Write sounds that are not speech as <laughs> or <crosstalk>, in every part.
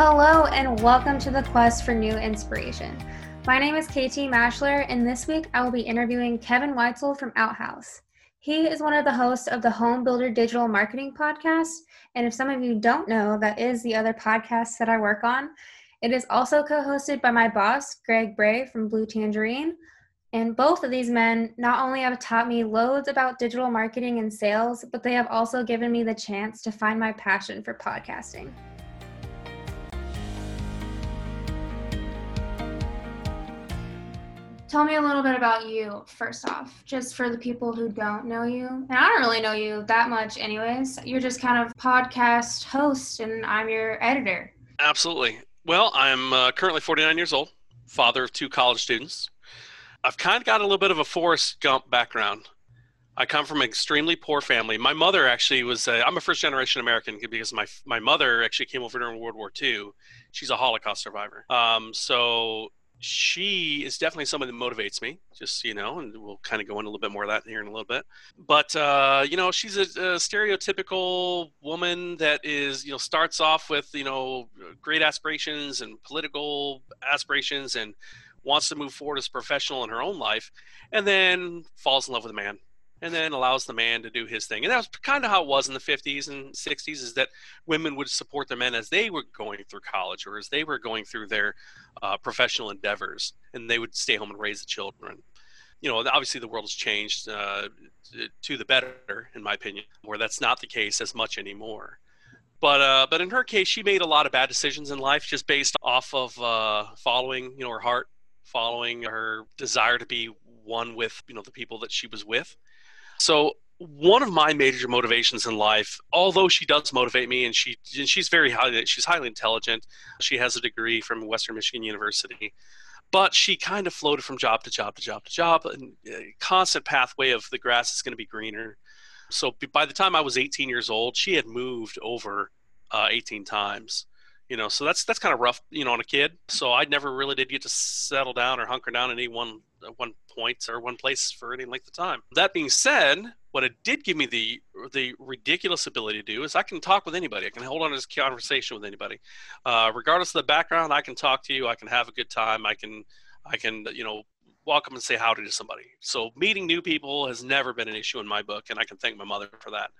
Hello, and welcome to the quest for new inspiration. My name is KT Maschler, and this week I will be interviewing Kevin Weitzel from Outhouse. He is one of the hosts of the Home Builder Digital Marketing Podcast. And if some of you don't know, that is the other podcast that I work on. It is also co hosted by my boss, Greg Bray from Blue Tangerine. And both of these men not only have taught me loads about digital marketing and sales, but they have also given me the chance to find my passion for podcasting. Tell me a little bit about you, first off, just for the people who don't know you. And I don't really know you that much, anyways. You're just kind of podcast host, and I'm your editor. Absolutely. Well, I'm uh, currently 49 years old, father of two college students. I've kind of got a little bit of a Forrest Gump background. I come from an extremely poor family. My mother actually was, i am a first generation American because my, my mother actually came over during World War II. She's a Holocaust survivor. Um, so she is definitely someone that motivates me just you know and we'll kind of go into a little bit more of that here in a little bit. But uh, you know she's a, a, stereotypical woman that is you know starts off with you know great aspirations and political aspirations and wants to move forward as a professional in her own life and then falls in love with a man and then allows the man to do his thing. And that was kind of how it was in the 50s and 60s is that women would support their men as they were going through college or as they were going through their uh, professional endeavors and they would stay home and raise the children. You know, obviously the world has changed uh, to the better, in my opinion, where that's not the case as much anymore. But uh, but in her case, she made a lot of bad decisions in life just based off of uh, following, you know, her heart, following her desire to be one with, you know, the people that she was with so one of my major motivations in life, although she does motivate me, and she and she's very highly she's highly intelligent. She has a degree from Western Michigan University, but she kind of floated from job to job to job to job, and constant pathway of the grass is going to be greener. So by the time I was 18 years old, she had moved over uh, 18 times you know so that's that's kind of rough you know on a kid. So i never really did get to settle down or hunker down any one one point or one place for any length of time. That being said what it did give me the the ridiculous ability to do is i can talk with anybody. I can hold on to this conversation with anybody. Uh, regardless of the background i can talk to you. I can have a good time. I can i can you know walk up and say howdy to somebody. So meeting new people has never been an issue in my book and i can thank my mother for that.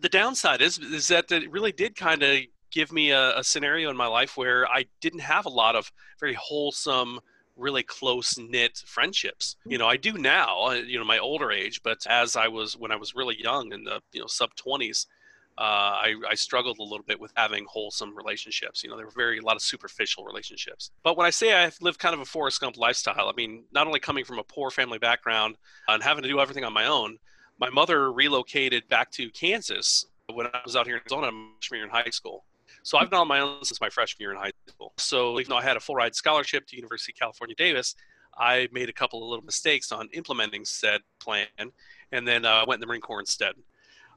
The downside is is that it really did kind of give me a, a scenario in my life where I didn't have a lot of very wholesome really close knit friendships. You know, I do now, uh, you know, my older age, but as I was when I was really young in the, you know, sub 20s, uh, I, I, struggled a little bit with having wholesome relationships. You know, there were very a lot of superficial relationships. But when I say I've lived kind of a Forrest Gump lifestyle, I mean not only coming from a poor family background and having to do everything on my own. My mother relocated back to Kansas when I was out here in Arizona, freshman year in high school. So I've been on my own since my freshman year in high school. So even though I had a full ride scholarship to University of California, Davis, I made a couple of little mistakes on implementing said plan and then uh, went in the Marine Corps instead.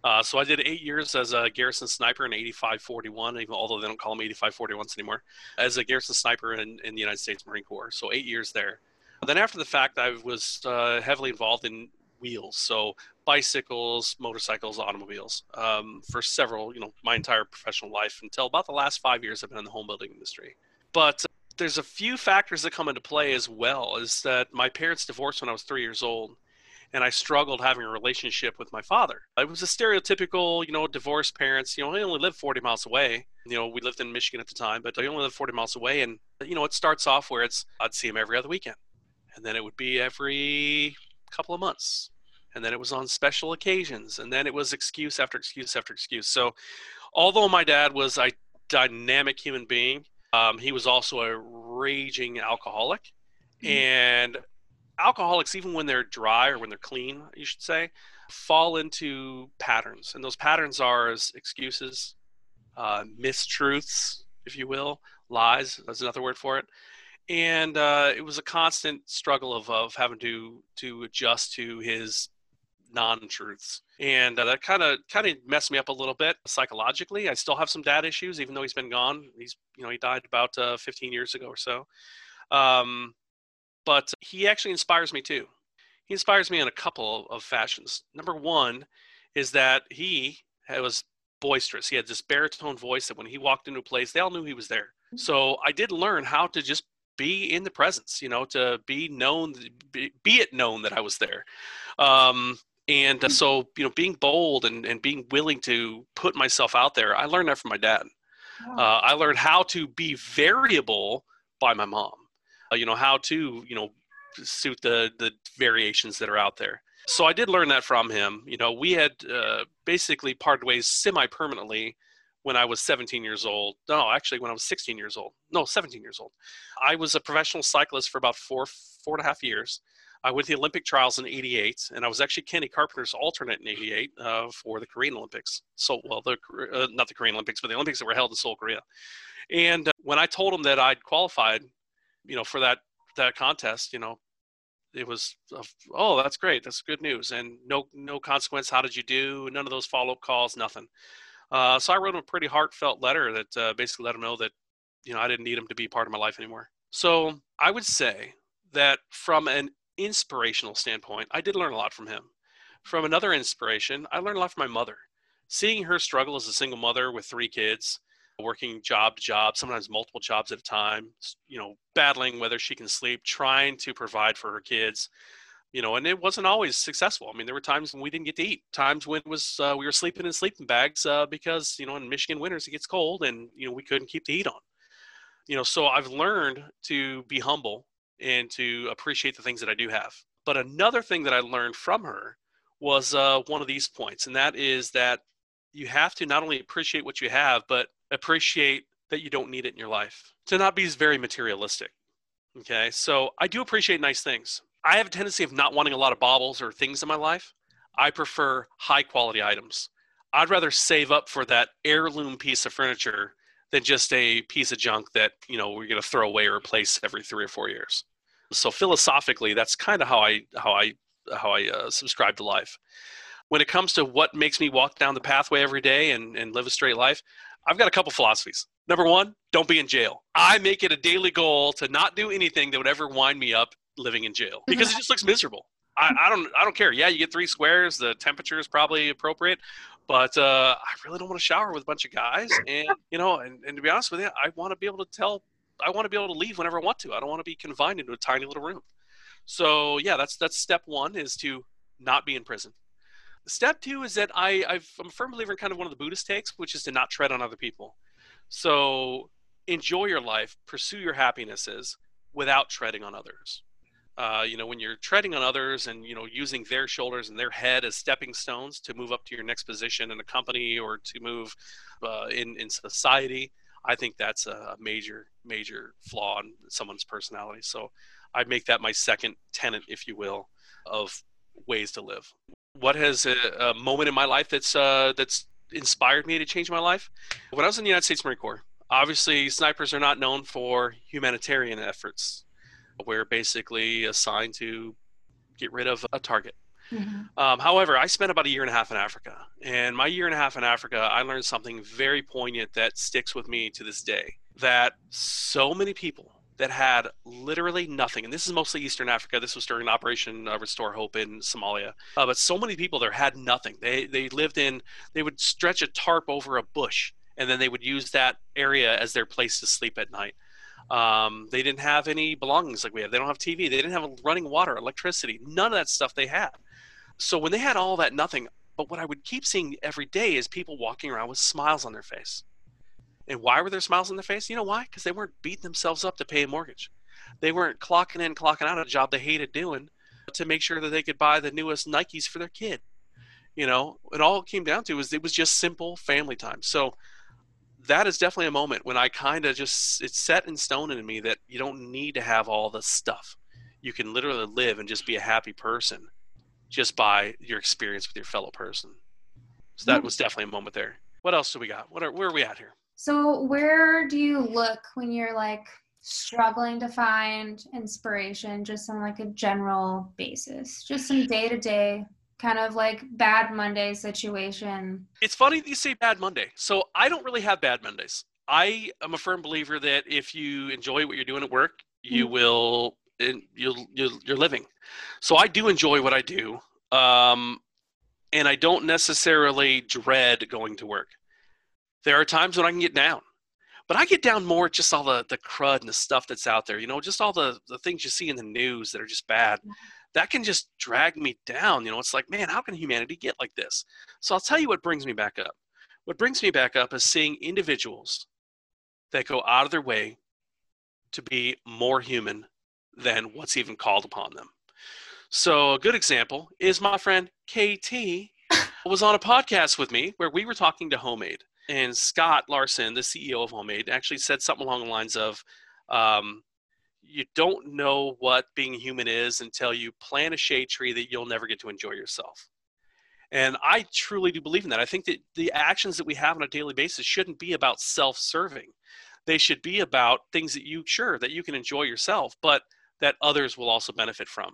Uh, so I did eight years as a garrison sniper in 8541, even although they don't call them 8541s anymore, as a garrison sniper in, in the United States Marine Corps. So eight years there. Then after the fact, I was uh, heavily involved in wheels. So bicycles, motorcycles, automobiles um, for several, you know, my entire professional life until about the last five years I've been in the home building industry. But there's a few factors that come into play as well is that my parents divorced when I was three years old and I struggled having a relationship with my father. It was a stereotypical, you know, divorced parents. You know, he only lived 40 miles away. You know, we lived in Michigan at the time, but he only lived 40 miles away. And, you know, it starts off where it's, I'd see him every other weekend. And then it would be every couple of months and then it was on special occasions and then it was excuse after excuse after excuse so although my dad was a dynamic human being um, he was also a raging alcoholic mm-hmm. and alcoholics even when they're dry or when they're clean you should say fall into patterns and those patterns are as excuses uh, mistruths if you will lies that's another word for it and uh, it was a constant struggle of, of having to to adjust to his non-truths. And uh, that kind of kind of messed me up a little bit psychologically. I still have some dad issues even though he's been gone. He's you know he died about uh, 15 years ago or so. Um, but he actually inspires me too. He inspires me in a couple of fashions. Number one is that he was boisterous. He had this baritone voice that when he walked into a place they all knew he was there. So I did learn how to just be in the presence, you know, to be known, be, be it known that I was there. Um, and uh, so, you know, being bold and, and being willing to put myself out there, I learned that from my dad. Uh, I learned how to be variable by my mom. Uh, you know how to you know suit the the variations that are out there. So I did learn that from him. You know, we had uh, basically parted ways semi permanently when I was 17 years old. No, actually, when I was 16 years old. No, 17 years old. I was a professional cyclist for about four four and a half years. I went to the Olympic trials in '88, and I was actually Kenny Carpenter's alternate in '88 uh, for the Korean Olympics. So, well, the uh, not the Korean Olympics, but the Olympics that were held in Seoul, Korea. And uh, when I told him that I'd qualified, you know, for that that contest, you know, it was, oh, that's great, that's good news, and no no consequence. How did you do? None of those follow up calls, nothing. Uh, so I wrote him a pretty heartfelt letter that uh, basically let him know that, you know, I didn't need him to be part of my life anymore. So I would say that from an inspirational standpoint, I did learn a lot from him. From another inspiration, I learned a lot from my mother. Seeing her struggle as a single mother with three kids, working job to job, sometimes multiple jobs at a time, you know, battling whether she can sleep, trying to provide for her kids, you know, and it wasn't always successful. I mean, there were times when we didn't get to eat, times when was uh, we were sleeping in sleeping bags uh, because you know in Michigan winters it gets cold and you know we couldn't keep the heat on. You know, so I've learned to be humble and to appreciate the things that I do have. But another thing that I learned from her was uh, one of these points, and that is that you have to not only appreciate what you have, but appreciate that you don't need it in your life. To not be very materialistic. Okay, so I do appreciate nice things. I have a tendency of not wanting a lot of baubles or things in my life. I prefer high quality items. I'd rather save up for that heirloom piece of furniture than just a piece of junk that you know we're going to throw away or replace every three or four years. So philosophically, that's kind of how I how I how I uh, subscribe to life. When it comes to what makes me walk down the pathway every day and, and live a straight life, I've got a couple philosophies. Number one, don't be in jail. I make it a daily goal to not do anything that would ever wind me up living in jail <laughs> because it just looks miserable. I, I, don't I don't care. Yeah, you get three squares. The temperature is probably appropriate, but uh, I really don't want to shower with a bunch of guys. And you know, and, and to be honest with you, I want to be able to tell. I want to be able to leave whenever I want to. I don't want to be confined into a tiny little room. So yeah, that's that's step one is to not be in prison. Step two is that I i am a firm believer in kind of one of the Buddhist takes, which is to not tread on other people. So enjoy your life, pursue your happinesses without treading on others. Uh, you know, when you're treading on others and you know using their shoulders and their head as stepping stones to move up to your next position in a company or to move uh, in in society, I think that's a major major flaw in someone's personality. So I'd make that my second tenet, if you will, of ways to live. What has a, a moment in my life that's uh, that's inspired me to change my life? When I was in the United States Marine Corps, obviously snipers are not known for humanitarian efforts we're basically assigned to get rid of a target. Mm-hmm. Um, however, I spent about a year and a half in Africa, and my year and a half in Africa, I learned something very poignant that sticks with me to this day. That so many people that had literally nothing, and this is mostly Eastern Africa. This was during Operation uh, Restore Hope in Somalia. Uh, but so many people there had nothing. They they lived in. They would stretch a tarp over a bush, and then they would use that area as their place to sleep at night. Um, they didn't have any belongings like we have. They don't have TV. They didn't have running water, electricity. None of that stuff they had. So when they had all that, nothing. But what I would keep seeing every day is people walking around with smiles on their face. And why were there smiles on their face? You know why? Because they weren't beating themselves up to pay a mortgage. They weren't clocking in, clocking out a job they hated doing to make sure that they could buy the newest Nikes for their kid. You know, it all came down to was it was just simple family time. So that is definitely a moment when I kind of just it's set in stone in me that you don't need to have all the stuff. You can literally live and just be a happy person just by your experience with your fellow person. So that was definitely a moment there. What else do we got? What are where are we at here? So where do you look when you're like struggling to find inspiration just on like a general basis? Just some day to day kind of like bad Monday situation. It's funny that you say bad Monday. So I don't really have bad Mondays. I am a firm believer that if you enjoy what you're doing at work, you mm-hmm. will you'll, you'll you're living. So I do enjoy what I do. Um, and I don't necessarily dread going to work. There are times when I can get down. But I get down more just all the the crud and the stuff that's out there. You know, just all the the things you see in the news that are just bad. That can just drag me down. You know, it's like, man, how can humanity get like this? So I'll tell you what brings me back up. What brings me back up is seeing individuals that go out of their way to be more human than what's even called upon them. So a good example is my friend KT was on a podcast with me where we were talking to HomeAid. And Scott Larson, the CEO of HomeAid, actually said something along the lines of, um, you don't know what being human is until you plant a shade tree that you'll never get to enjoy yourself. And I truly do believe in that. I think that the actions that we have on a daily basis shouldn't be about self serving. They should be about things that you, sure, that you can enjoy yourself, but that others will also benefit from.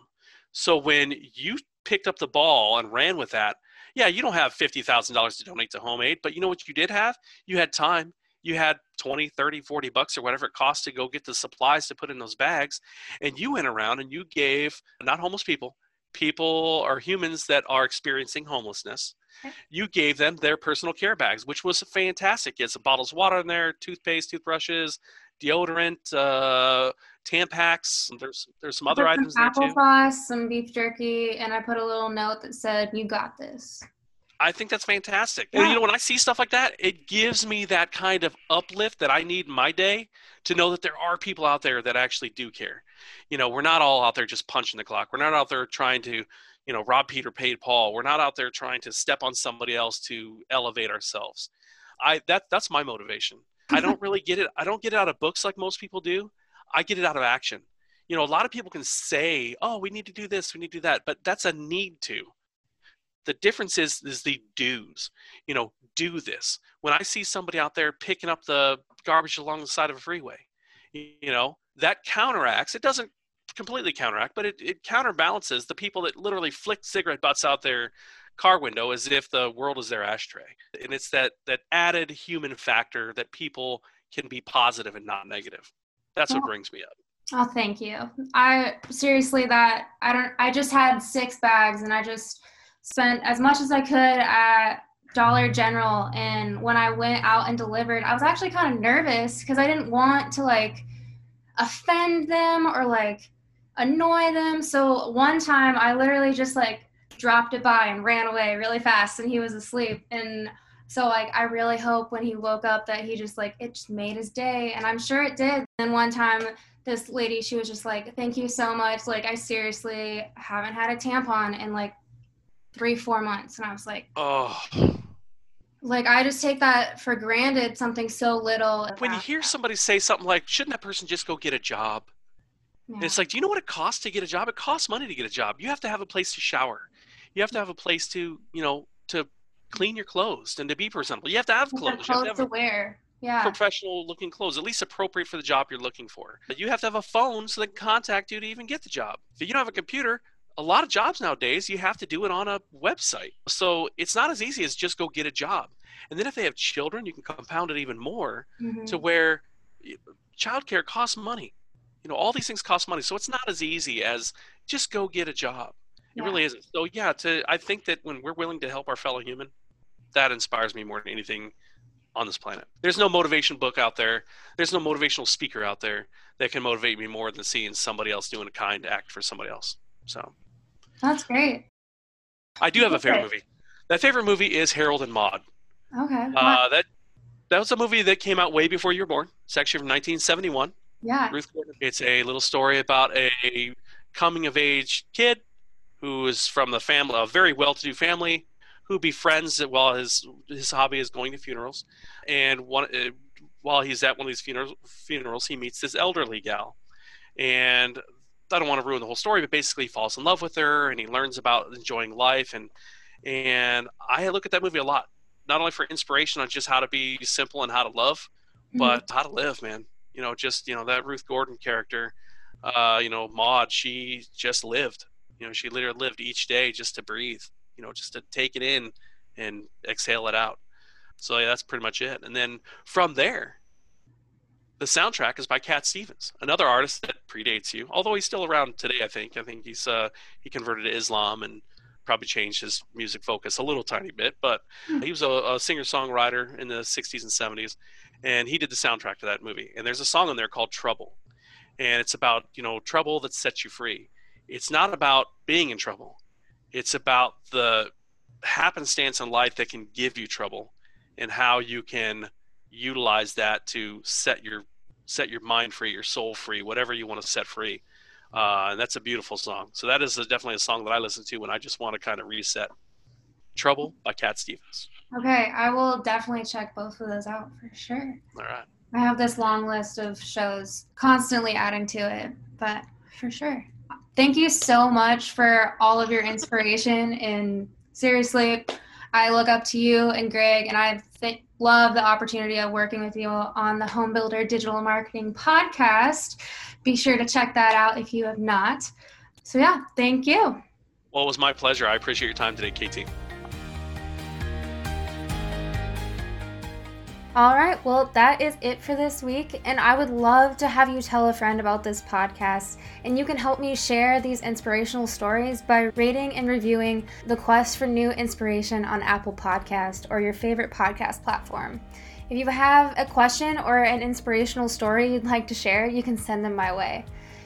So when you picked up the ball and ran with that, yeah, you don't have $50,000 to donate to Home Aid, but you know what you did have? You had time. You had 20, 30, 40 bucks or whatever it cost to go get the supplies to put in those bags. And you went around and you gave not homeless people, people or humans that are experiencing homelessness. You gave them their personal care bags, which was fantastic. It's bottles of water in there, toothpaste, toothbrushes, deodorant, uh, Tampax. There's there's some other items some there too. Applesauce, some beef jerky, and I put a little note that said, "You got this." I think that's fantastic. Yeah. you know, when I see stuff like that, it gives me that kind of uplift that I need in my day to know that there are people out there that actually do care. You know, we're not all out there just punching the clock. We're not out there trying to, you know, rob Peter paid Paul. We're not out there trying to step on somebody else to elevate ourselves. I that that's my motivation. I don't <laughs> really get it. I don't get it out of books like most people do. I get it out of action. You know, a lot of people can say, "Oh, we need to do this, we need to do that," but that's a need to. The difference is is the do's. You know, do this. When I see somebody out there picking up the garbage along the side of a freeway, you know, that counteracts. It doesn't completely counteract, but it, it counterbalances the people that literally flick cigarette butts out their car window as if the world is their ashtray. And it's that that added human factor that people can be positive and not negative. That's what oh. brings me up. Oh, thank you. I seriously that I don't I just had six bags and I just spent as much as I could at Dollar General and when I went out and delivered, I was actually kind of nervous because I didn't want to like offend them or like annoy them. So one time I literally just like dropped it by and ran away really fast and he was asleep and so like I really hope when he woke up that he just like it just made his day and I'm sure it did. And one time this lady she was just like thank you so much like I seriously haven't had a tampon in like 3 4 months and I was like oh like I just take that for granted something so little. When you hear somebody say something like shouldn't that person just go get a job? Yeah. It's like do you know what it costs to get a job? It costs money to get a job. You have to have a place to shower. You have to have a place to, you know, to clean your clothes and to be presentable. You have to have clothes. clothes you have to, to wear. Yeah. Professional looking clothes, at least appropriate for the job you're looking for. But you have to have a phone so they can contact you to even get the job. If you don't have a computer, a lot of jobs nowadays, you have to do it on a website. So it's not as easy as just go get a job. And then if they have children, you can compound it even more mm-hmm. to where childcare costs money. You know, all these things cost money. So it's not as easy as just go get a job. It really isn't. So yeah, to I think that when we're willing to help our fellow human, that inspires me more than anything on this planet. There's no motivation book out there. There's no motivational speaker out there that can motivate me more than seeing somebody else doing a kind act for somebody else. So that's great. I do have a favorite movie. That favorite movie is Harold and Maude. Okay. Uh, that that was a movie that came out way before you were born. It's actually from 1971. Yeah. Ruth Gordon. It's a little story about a coming of age kid who is from the family, a very well-to-do family, who befriends while his his hobby is going to funerals, and one uh, while he's at one of these funerals, funerals, he meets this elderly gal, and I don't want to ruin the whole story, but basically he falls in love with her, and he learns about enjoying life, and and I look at that movie a lot, not only for inspiration on just how to be simple and how to love, mm-hmm. but how to live, man. You know, just you know that Ruth Gordon character, uh, you know, Maude, she just lived you know, she literally lived each day just to breathe, you know, just to take it in and exhale it out. So yeah, that's pretty much it. And then from there, the soundtrack is by Cat Stevens, another artist that predates you, although he's still around today. I think. I think he's uh, he converted to Islam and probably changed his music focus a little tiny bit, but he was a, a singer songwriter in the 60s and 70s, and he did the soundtrack to that movie. And there's a song on there called Trouble, and it's about you know trouble that sets you free. It's not about being in trouble. It's about the happenstance in life that can give you trouble, and how you can utilize that to set your set your mind free, your soul free, whatever you want to set free. Uh, and that's a beautiful song. So that is a, definitely a song that I listen to when I just want to kind of reset. Trouble by Cat Stevens. Okay, I will definitely check both of those out for sure. All right. I have this long list of shows constantly adding to it, but for sure. Thank you so much for all of your inspiration. And seriously, I look up to you and Greg, and I th- love the opportunity of working with you on the Home Builder Digital Marketing Podcast. Be sure to check that out if you have not. So, yeah, thank you. Well, it was my pleasure. I appreciate your time today, KT. All right, well, that is it for this week. And I would love to have you tell a friend about this podcast. And you can help me share these inspirational stories by rating and reviewing The Quest for New Inspiration on Apple Podcast or your favorite podcast platform. If you have a question or an inspirational story you'd like to share, you can send them my way.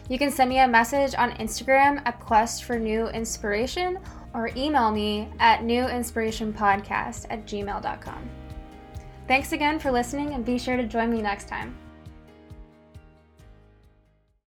You can send me a message on Instagram at Quest for New Inspiration or email me at newinspirationpodcast at gmail.com. Thanks again for listening and be sure to join me next time.